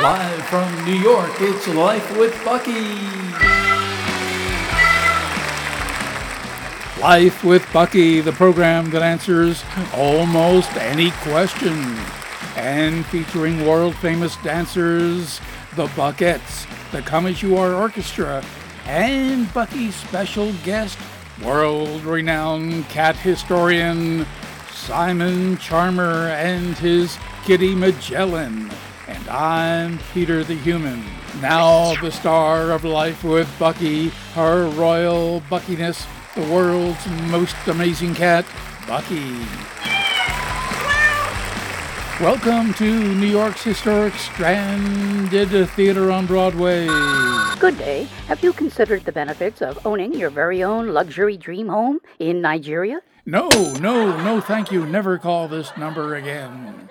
Live from New York, it's Life with Bucky. Life with Bucky, the program that answers almost any question. And featuring world famous dancers, the Buckettes, the Come As You Are Orchestra, and Bucky's special guest, world renowned cat historian Simon Charmer and his Kitty Magellan. And I'm Peter the Human. Now the star of Life with Bucky, her royal Buckiness, the world's most amazing cat, Bucky. Welcome to New York's historic Stranded Theater on Broadway. Good day. Have you considered the benefits of owning your very own luxury dream home in Nigeria? No, no, no, thank you. Never call this number again.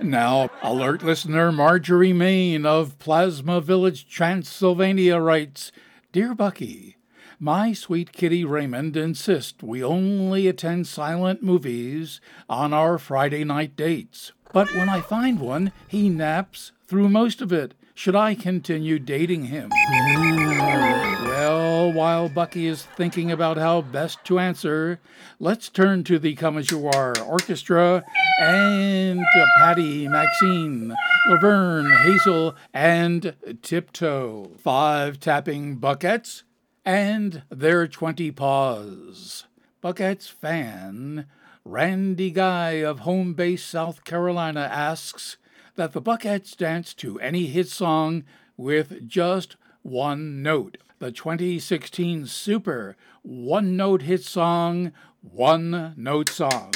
Now, alert listener Marjorie Main of Plasma Village, Transylvania writes Dear Bucky, my sweet kitty Raymond insists we only attend silent movies on our Friday night dates. But when I find one, he naps through most of it. Should I continue dating him? Well, while Bucky is thinking about how best to answer, let's turn to the Come As You Are Orchestra and Patty, Maxine, Laverne, Hazel, and Tiptoe. Five tapping Buckettes and their 20 paws. Buckettes fan Randy Guy of home base South Carolina asks that the Buckettes dance to any hit song with just one note. The 2016 super one note hit song, One Note Song.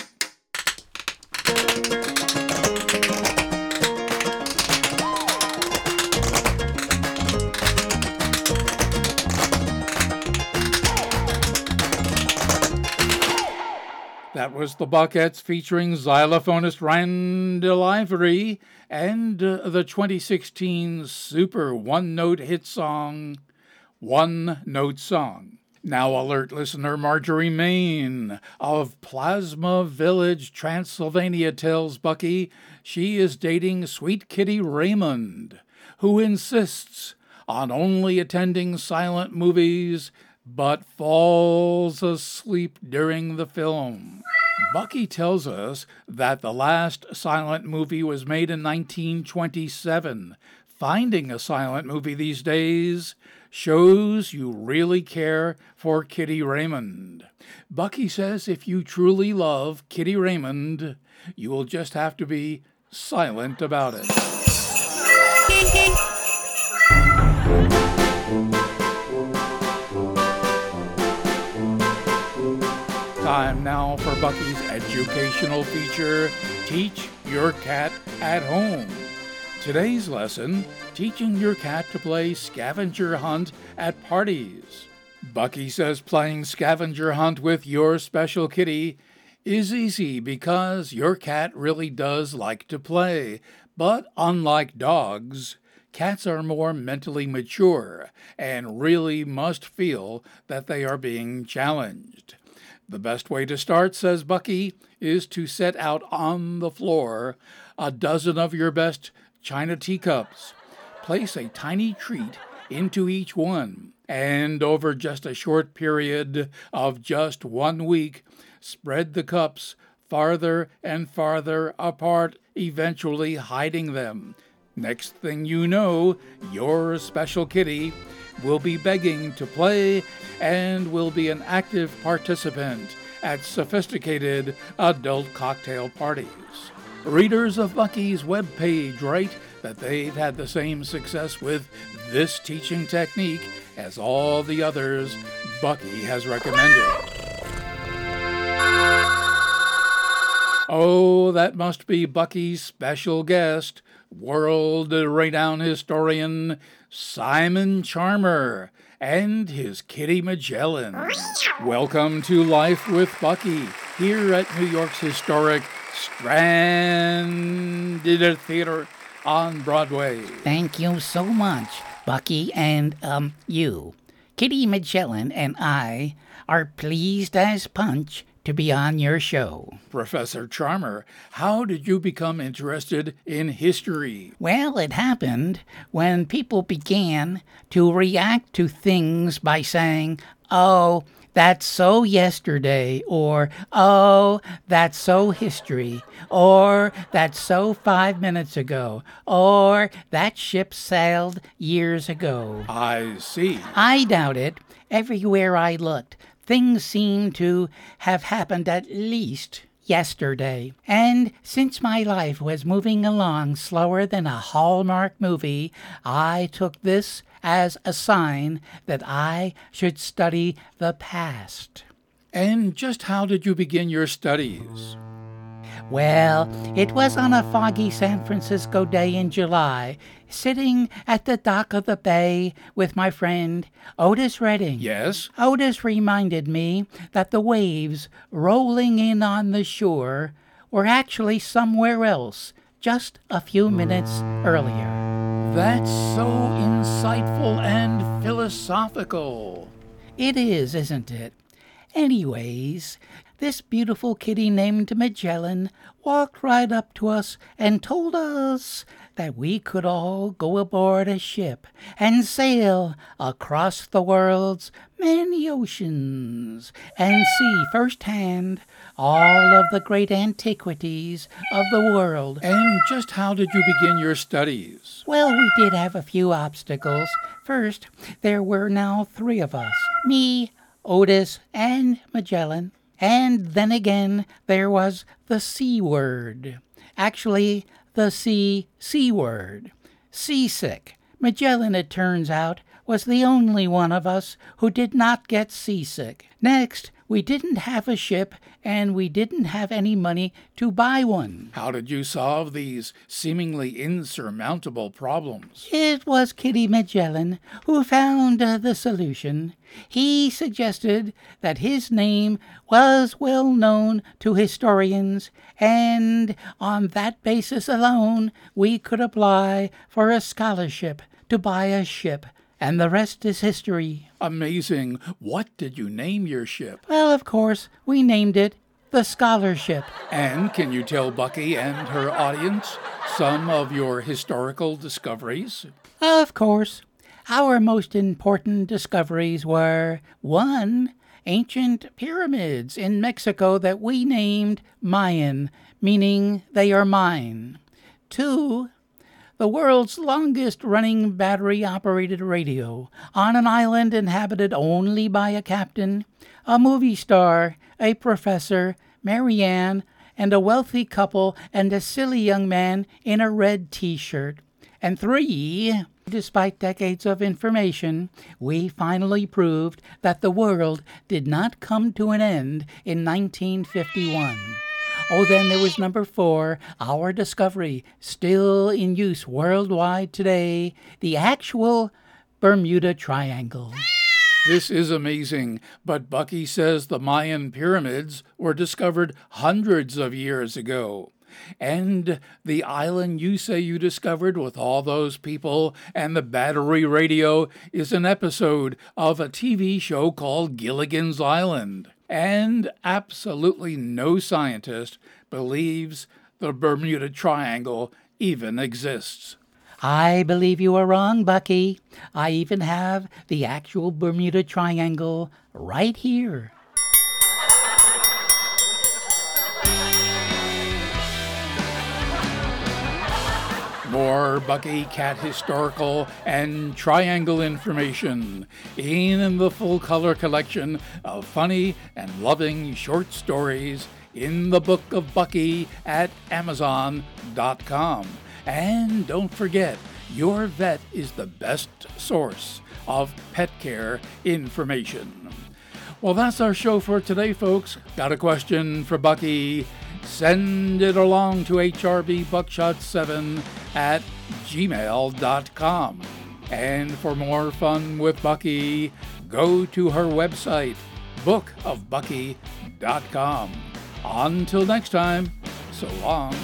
That was the Buckettes featuring xylophonist Randall Ivory and uh, the 2016 super one note hit song, One Note Song. Now, alert listener Marjorie Main of Plasma Village, Transylvania tells Bucky she is dating sweet kitty Raymond, who insists on only attending silent movies but falls asleep during the film. Bucky tells us that the last silent movie was made in 1927. Finding a silent movie these days shows you really care for Kitty Raymond. Bucky says if you truly love Kitty Raymond, you will just have to be silent about it. Time now for Bucky's educational feature Teach Your Cat at Home. Today's lesson teaching your cat to play scavenger hunt at parties. Bucky says playing scavenger hunt with your special kitty is easy because your cat really does like to play. But unlike dogs, cats are more mentally mature and really must feel that they are being challenged. The best way to start, says Bucky, is to set out on the floor a dozen of your best china teacups. Place a tiny treat into each one, and over just a short period of just one week, spread the cups farther and farther apart, eventually hiding them. Next thing you know, your special kitty will be begging to play and will be an active participant at sophisticated adult cocktail parties. Readers of Bucky's webpage write that they've had the same success with this teaching technique as all the others Bucky has recommended. Oh, that must be Bucky's special guest, world renowned historian Simon Charmer and his Kitty Magellan. Welcome to Life with Bucky here at New York's historic Stranded Theater on Broadway. Thank you so much, Bucky, and, um, you. Kitty Magellan and I are pleased as punch to be on your show. Professor Charmer, how did you become interested in history? Well, it happened when people began to react to things by saying, oh, that's so yesterday, or oh, that's so history, or that's so five minutes ago, or that ship sailed years ago. I see. I doubt it. Everywhere I looked, things seemed to have happened at least yesterday. And since my life was moving along slower than a Hallmark movie, I took this as a sign that I should study the past. And just how did you begin your studies? Well, it was on a foggy San Francisco day in July, sitting at the dock of the bay with my friend Otis Redding. Yes? Otis reminded me that the waves rolling in on the shore were actually somewhere else just a few minutes earlier. That's so insightful and philosophical. It is, isn't it? Anyways, this beautiful kitty named Magellan walked right up to us and told us that we could all go aboard a ship and sail across the world's many oceans and see firsthand all of the great antiquities of the world. And just how did you begin your studies? Well, we did have a few obstacles. First, there were now three of us me, Otis, and Magellan. And then again, there was the C word. Actually, the C C word. Seasick. Magellan, it turns out, was the only one of us who did not get seasick. Next, we didn't have a ship and we didn't have any money to buy one. How did you solve these seemingly insurmountable problems? It was Kitty Magellan who found uh, the solution. He suggested that his name was well known to historians, and on that basis alone we could apply for a scholarship to buy a ship and the rest is history. Amazing. What did you name your ship? Well, of course, we named it the Scholarship. And can you tell Bucky and her audience some of your historical discoveries? Of course. Our most important discoveries were 1. Ancient pyramids in Mexico that we named Mayan, meaning they are mine. 2 the world's longest running battery operated radio, on an island inhabited only by a captain, a movie star, a professor, Mary Ann, and a wealthy couple, and a silly young man in a red t shirt. And three, despite decades of information, we finally proved that the world did not come to an end in 1951. Oh, then there was number four, our discovery, still in use worldwide today, the actual Bermuda Triangle. This is amazing, but Bucky says the Mayan pyramids were discovered hundreds of years ago. And the island you say you discovered with all those people and the battery radio is an episode of a TV show called Gilligan's Island and absolutely no scientist believes the Bermuda Triangle even exists. I believe you are wrong, Bucky. I even have the actual Bermuda Triangle right here. More Bucky Cat historical and triangle information in the full color collection of funny and loving short stories in the Book of Bucky at Amazon.com. And don't forget, your vet is the best source of pet care information. Well, that's our show for today, folks. Got a question for Bucky? Send it along to hrbbuckshot7 at gmail.com. And for more fun with Bucky, go to her website, bookofbucky.com. Until next time, so long.